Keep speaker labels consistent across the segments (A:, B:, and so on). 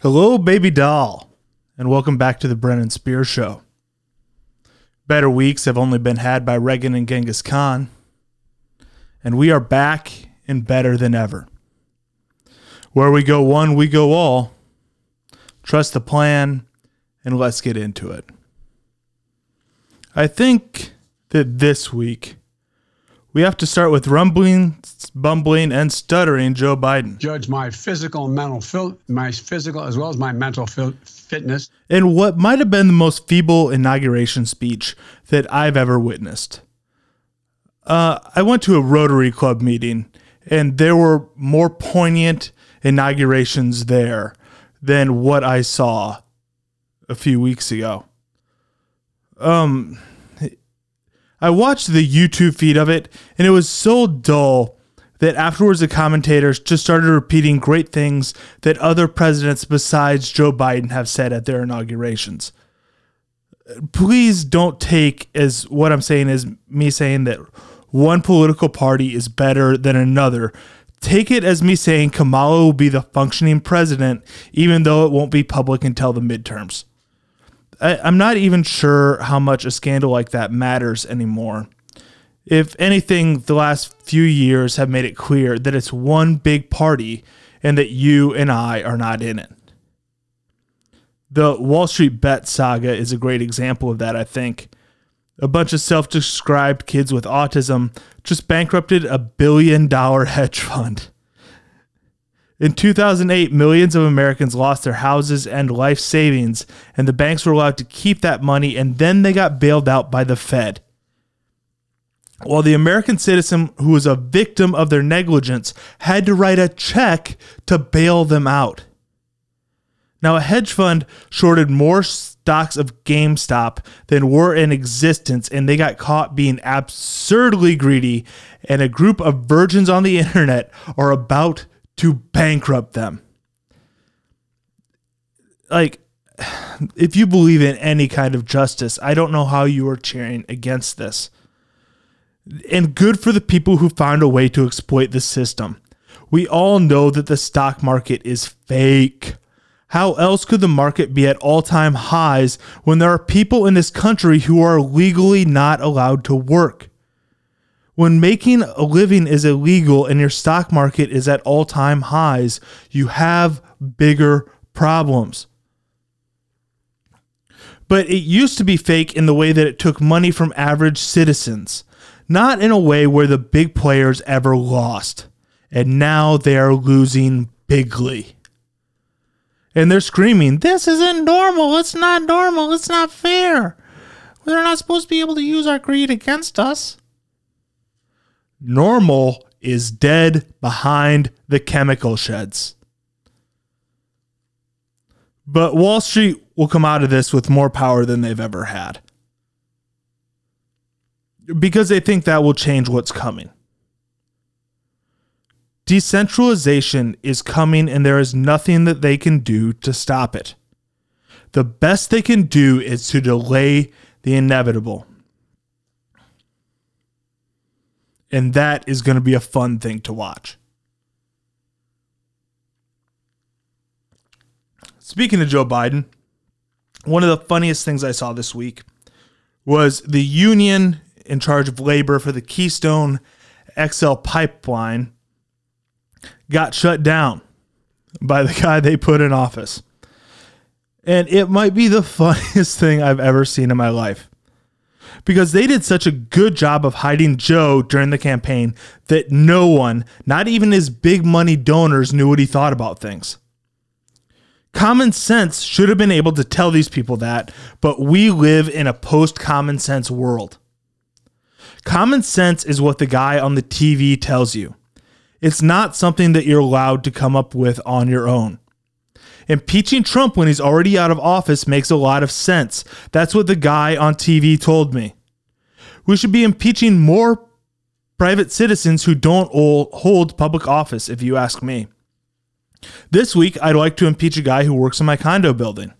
A: Hello, baby doll, and welcome back to the Brennan Spear Show. Better weeks have only been had by Reagan and Genghis Khan, and we are back and better than ever. Where we go one, we go all. Trust the plan, and let's get into it. I think that this week we have to start with rumbling, bumbling, and stuttering Joe Biden.
B: Judge my physical and mental, fil- my physical as well as my mental fil- fitness.
A: In what might have been the most feeble inauguration speech that I've ever witnessed. Uh, I went to a Rotary Club meeting, and there were more poignant inaugurations there than what I saw a few weeks ago. Um, I watched the YouTube feed of it, and it was so dull that afterwards the commentators just started repeating great things that other presidents besides Joe Biden have said at their inaugurations. Please don't take as what I'm saying is me saying that one political party is better than another. Take it as me saying Kamala will be the functioning president, even though it won't be public until the midterms. I, I'm not even sure how much a scandal like that matters anymore. If anything, the last few years have made it clear that it's one big party and that you and I are not in it. The Wall Street Bet saga is a great example of that, I think. A bunch of self described kids with autism just bankrupted a billion dollar hedge fund. In 2008, millions of Americans lost their houses and life savings, and the banks were allowed to keep that money, and then they got bailed out by the Fed. While the American citizen who was a victim of their negligence had to write a check to bail them out. Now, a hedge fund shorted more stocks of GameStop than were in existence, and they got caught being absurdly greedy. And a group of virgins on the internet are about to bankrupt them. Like, if you believe in any kind of justice, I don't know how you are cheering against this. And good for the people who found a way to exploit the system. We all know that the stock market is fake. How else could the market be at all time highs when there are people in this country who are legally not allowed to work? When making a living is illegal and your stock market is at all time highs, you have bigger problems. But it used to be fake in the way that it took money from average citizens, not in a way where the big players ever lost. And now they are losing bigly. And they're screaming, This isn't normal. It's not normal. It's not fair. They're not supposed to be able to use our greed against us. Normal is dead behind the chemical sheds. But Wall Street will come out of this with more power than they've ever had. Because they think that will change what's coming. Decentralization is coming, and there is nothing that they can do to stop it. The best they can do is to delay the inevitable. And that is going to be a fun thing to watch. Speaking of Joe Biden, one of the funniest things I saw this week was the union in charge of labor for the Keystone XL pipeline got shut down by the guy they put in office. And it might be the funniest thing I've ever seen in my life. Because they did such a good job of hiding Joe during the campaign that no one, not even his big money donors, knew what he thought about things. Common sense should have been able to tell these people that, but we live in a post common sense world. Common sense is what the guy on the TV tells you. It's not something that you're allowed to come up with on your own. Impeaching Trump when he's already out of office makes a lot of sense. That's what the guy on TV told me. We should be impeaching more private citizens who don't hold public office, if you ask me. This week, I'd like to impeach a guy who works in my condo building.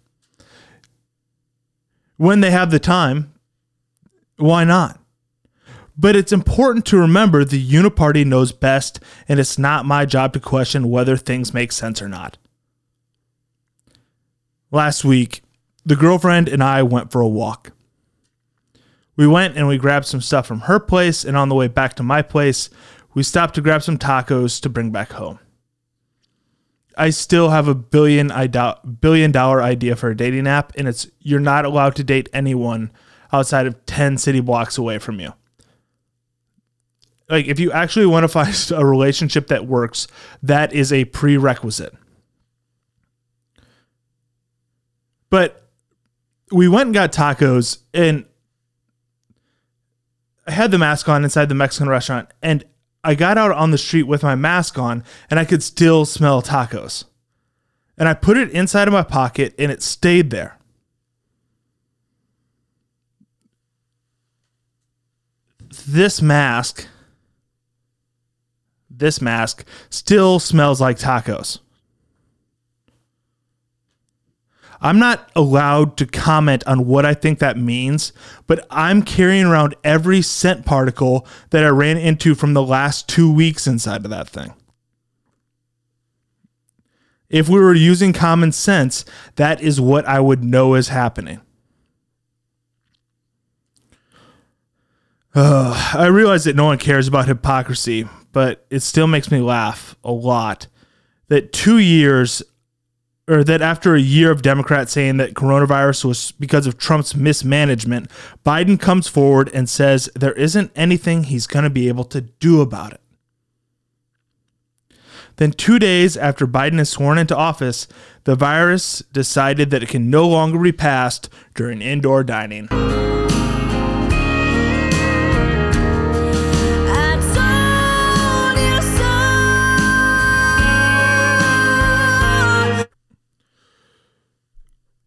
A: When they have the time, why not? But it's important to remember the uniparty knows best, and it's not my job to question whether things make sense or not. Last week, the girlfriend and I went for a walk. We went and we grabbed some stuff from her place, and on the way back to my place, we stopped to grab some tacos to bring back home. I still have a billion billion dollar idea for a dating app, and it's you're not allowed to date anyone outside of 10 city blocks away from you. Like, if you actually want to find a relationship that works, that is a prerequisite. But we went and got tacos, and I had the mask on inside the Mexican restaurant, and I got out on the street with my mask on, and I could still smell tacos. And I put it inside of my pocket, and it stayed there. This mask, this mask still smells like tacos. I'm not allowed to comment on what I think that means, but I'm carrying around every scent particle that I ran into from the last two weeks inside of that thing. If we were using common sense, that is what I would know is happening. Uh, I realize that no one cares about hypocrisy, but it still makes me laugh a lot that two years or that after a year of Democrats saying that coronavirus was because of Trump's mismanagement, Biden comes forward and says there isn't anything he's going to be able to do about it. Then, two days after Biden is sworn into office, the virus decided that it can no longer be passed during indoor dining.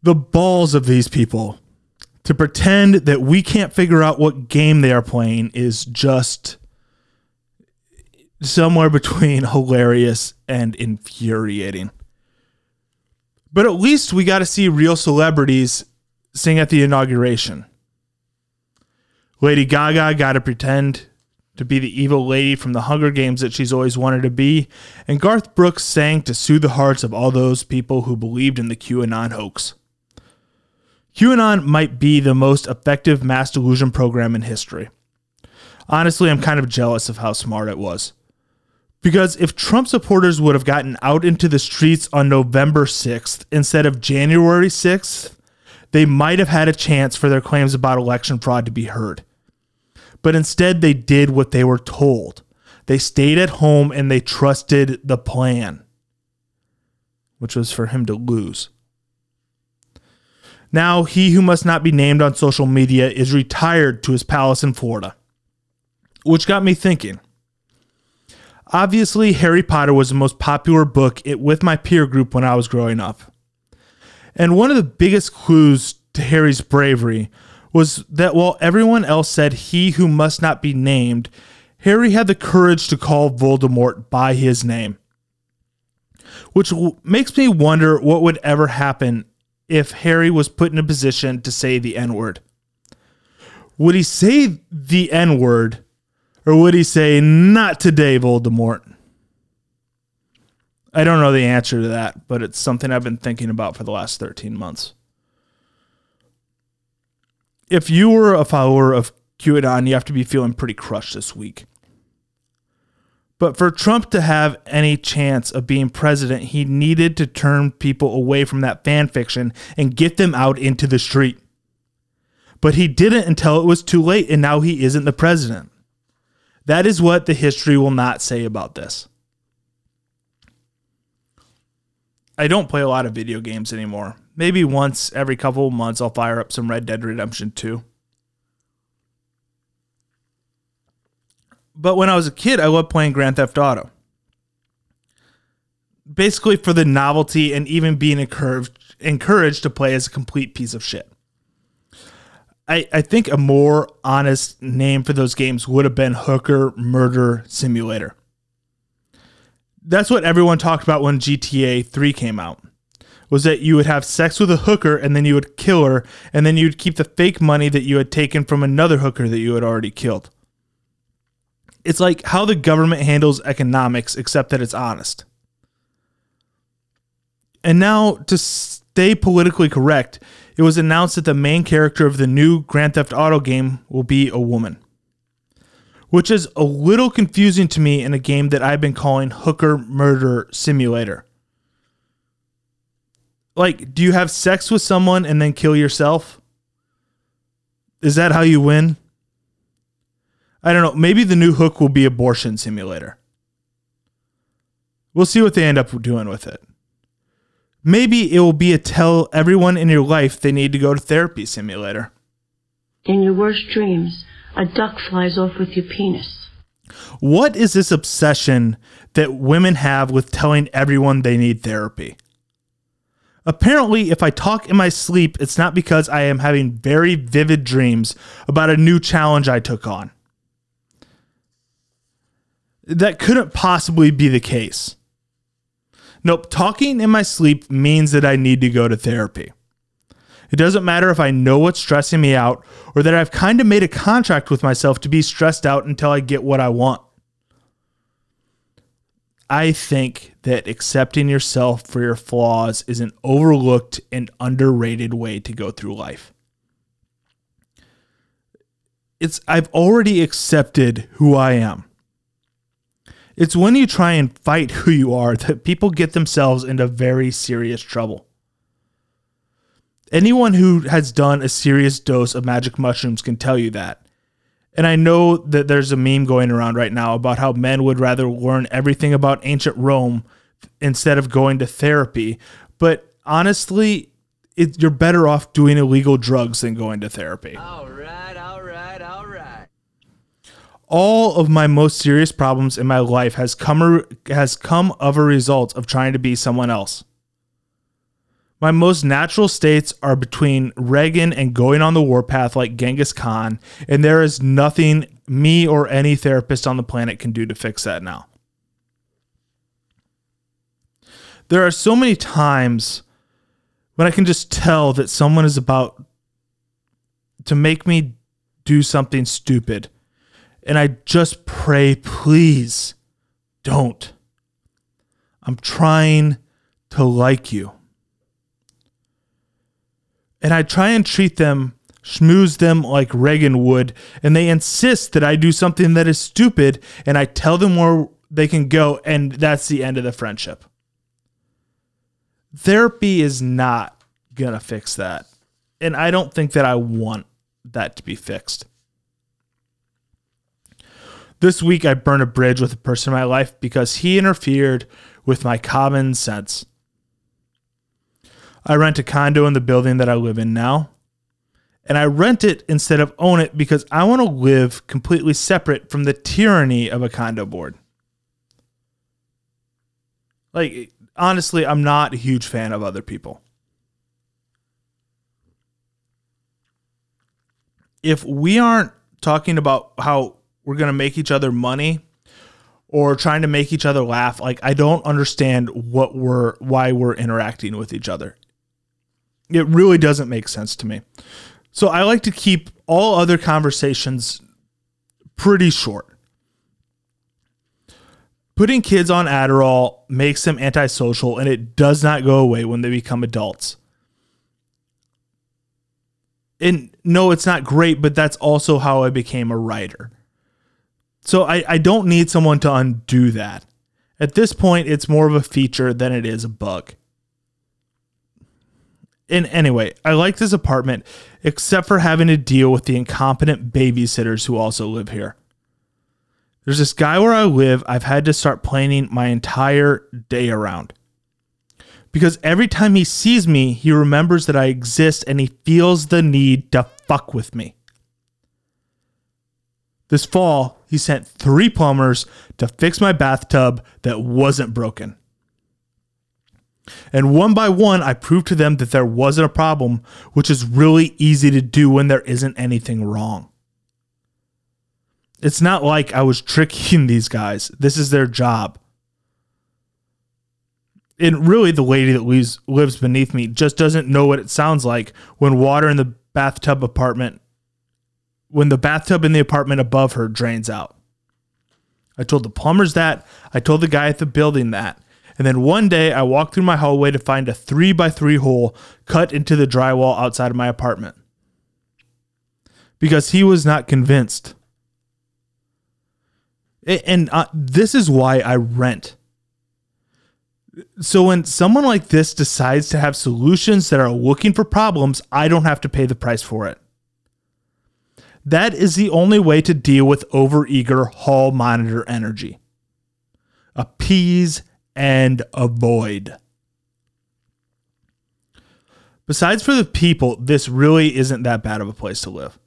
A: The balls of these people to pretend that we can't figure out what game they are playing is just somewhere between hilarious and infuriating. But at least we got to see real celebrities sing at the inauguration. Lady Gaga got to pretend to be the evil lady from the Hunger Games that she's always wanted to be, and Garth Brooks sang to soothe the hearts of all those people who believed in the QAnon hoax. QAnon might be the most effective mass delusion program in history. Honestly, I'm kind of jealous of how smart it was. Because if Trump supporters would have gotten out into the streets on November 6th instead of January 6th, they might have had a chance for their claims about election fraud to be heard. But instead, they did what they were told. They stayed at home and they trusted the plan, which was for him to lose. Now, he who must not be named on social media is retired to his palace in Florida. Which got me thinking. Obviously, Harry Potter was the most popular book with my peer group when I was growing up. And one of the biggest clues to Harry's bravery was that while everyone else said he who must not be named, Harry had the courage to call Voldemort by his name. Which makes me wonder what would ever happen if Harry was put in a position to say the N word? Would he say the N word or would he say, not today, Voldemort? I don't know the answer to that, but it's something I've been thinking about for the last 13 months. If you were a follower of QAnon, you have to be feeling pretty crushed this week. But for Trump to have any chance of being president, he needed to turn people away from that fan fiction and get them out into the street. But he didn't until it was too late, and now he isn't the president. That is what the history will not say about this. I don't play a lot of video games anymore. Maybe once every couple of months I'll fire up some Red Dead Redemption 2. But when I was a kid, I loved playing Grand Theft Auto. Basically, for the novelty and even being encouraged, encouraged to play as a complete piece of shit. I, I think a more honest name for those games would have been Hooker Murder Simulator. That's what everyone talked about when GTA 3 came out. Was that you would have sex with a hooker and then you would kill her and then you'd keep the fake money that you had taken from another hooker that you had already killed it's like how the government handles economics, except that it's honest. And now, to stay politically correct, it was announced that the main character of the new Grand Theft Auto game will be a woman. Which is a little confusing to me in a game that I've been calling Hooker Murder Simulator. Like, do you have sex with someone and then kill yourself? Is that how you win? I don't know. Maybe the new hook will be abortion simulator. We'll see what they end up doing with it. Maybe it will be a tell everyone in your life they need to go to therapy simulator.
C: In your worst dreams, a duck flies off with your penis.
A: What is this obsession that women have with telling everyone they need therapy? Apparently, if I talk in my sleep, it's not because I am having very vivid dreams about a new challenge I took on. That couldn't possibly be the case. Nope, talking in my sleep means that I need to go to therapy. It doesn't matter if I know what's stressing me out or that I've kind of made a contract with myself to be stressed out until I get what I want. I think that accepting yourself for your flaws is an overlooked and underrated way to go through life. It's I've already accepted who I am. It's when you try and fight who you are that people get themselves into very serious trouble. Anyone who has done a serious dose of magic mushrooms can tell you that. And I know that there's a meme going around right now about how men would rather learn everything about ancient Rome instead of going to therapy. But honestly, it, you're better off doing illegal drugs than going to therapy.
D: All right, all. All
A: of my most serious problems in my life has come has come of a result of trying to be someone else. My most natural states are between Reagan and going on the warpath like Genghis Khan, and there is nothing me or any therapist on the planet can do to fix that now. There are so many times when I can just tell that someone is about to make me do something stupid and I just pray, please don't. I'm trying to like you. And I try and treat them, schmooze them like Reagan would, and they insist that I do something that is stupid, and I tell them where they can go, and that's the end of the friendship. Therapy is not going to fix that. And I don't think that I want that to be fixed. This week, I burned a bridge with a person in my life because he interfered with my common sense. I rent a condo in the building that I live in now. And I rent it instead of own it because I want to live completely separate from the tyranny of a condo board. Like, honestly, I'm not a huge fan of other people. If we aren't talking about how we're going to make each other money or trying to make each other laugh, like I don't understand what we're why we're interacting with each other. It really doesn't make sense to me. So I like to keep all other conversations pretty short. Putting kids on Adderall makes them antisocial and it does not go away when they become adults. And no, it's not great, but that's also how I became a writer. So I, I don't need someone to undo that. At this point, it's more of a feature than it is a bug. And anyway, I like this apartment, except for having to deal with the incompetent babysitters who also live here. There's this guy where I live, I've had to start planning my entire day around. Because every time he sees me, he remembers that I exist and he feels the need to fuck with me. This fall, he sent three plumbers to fix my bathtub that wasn't broken. And one by one, I proved to them that there wasn't a problem, which is really easy to do when there isn't anything wrong. It's not like I was tricking these guys, this is their job. And really, the lady that lives, beneath me just doesn't know what it sounds like when water in the bathtub apartment, when the bathtub in the apartment above her drains out. I told the plumbers that. I told the guy at the building that. And then one day I walked through my hallway to find a three by three hole cut into the drywall outside of my apartment. Because he was not convinced. And uh, this is why I rent. So when someone like this decides to have solutions that are looking for problems, I don't have to pay the price for it. That is the only way to deal with overeager hall monitor energy. Appease and avoid. Besides for the people, this really isn't that bad of a place to live.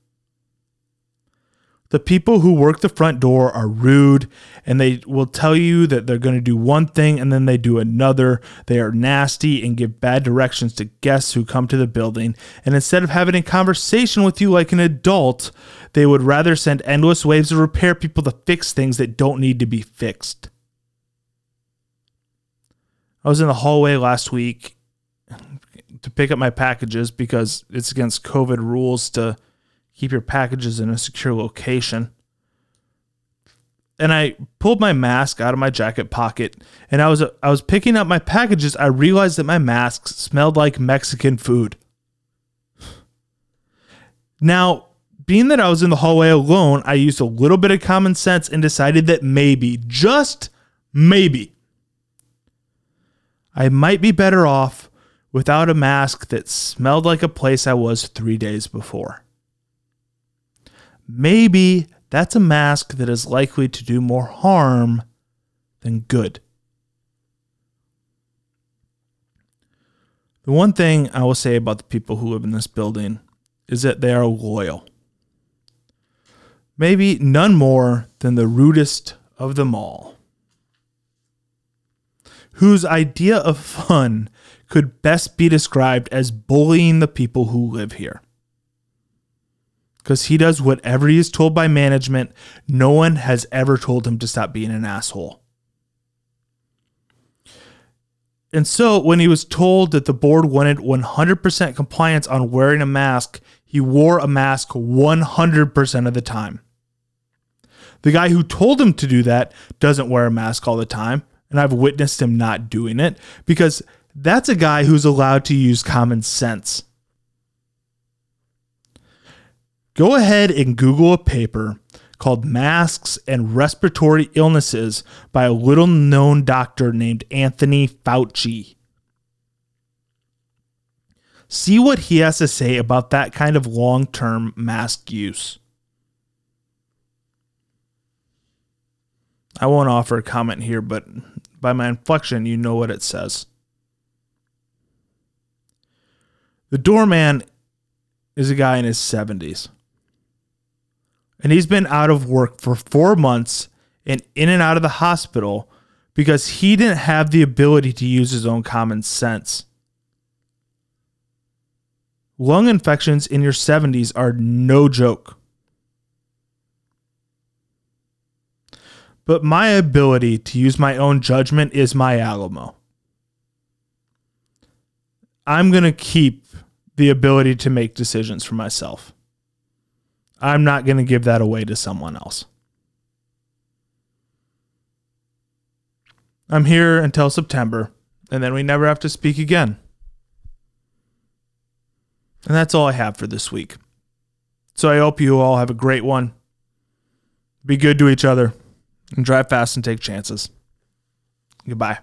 A: The people who work the front door are rude and they will tell you that they're going to do one thing and then they do another. They are nasty and give bad directions to guests who come to the building. And instead of having a conversation with you like an adult, they would rather send endless waves of repair people to fix things that don't need to be fixed. I was in the hallway last week to pick up my packages because it's against COVID rules to keep your packages in a secure location. And I pulled my mask out of my jacket pocket and I was I was picking up my packages. I realized that my mask smelled like Mexican food. Now, being that I was in the hallway alone, I used a little bit of common sense and decided that maybe, just maybe, I might be better off without a mask that smelled like a place I was three days before. Maybe that's a mask that is likely to do more harm than good. The one thing I will say about the people who live in this building is that they are loyal. Maybe none more than the rudest of them all, whose idea of fun could best be described as bullying the people who live here. Because he does whatever he is told by management. No one has ever told him to stop being an asshole. And so, when he was told that the board wanted 100% compliance on wearing a mask, he wore a mask 100% of the time. The guy who told him to do that doesn't wear a mask all the time, and I've witnessed him not doing it because that's a guy who's allowed to use common sense. Go ahead and Google a paper called Masks and Respiratory Illnesses by a little known doctor named Anthony Fauci. See what he has to say about that kind of long term mask use. I won't offer a comment here, but by my inflection, you know what it says. The doorman is a guy in his 70s. And he's been out of work for four months and in and out of the hospital because he didn't have the ability to use his own common sense. Lung infections in your 70s are no joke. But my ability to use my own judgment is my Alamo. I'm going to keep the ability to make decisions for myself. I'm not going to give that away to someone else. I'm here until September, and then we never have to speak again. And that's all I have for this week. So I hope you all have a great one. Be good to each other and drive fast and take chances. Goodbye.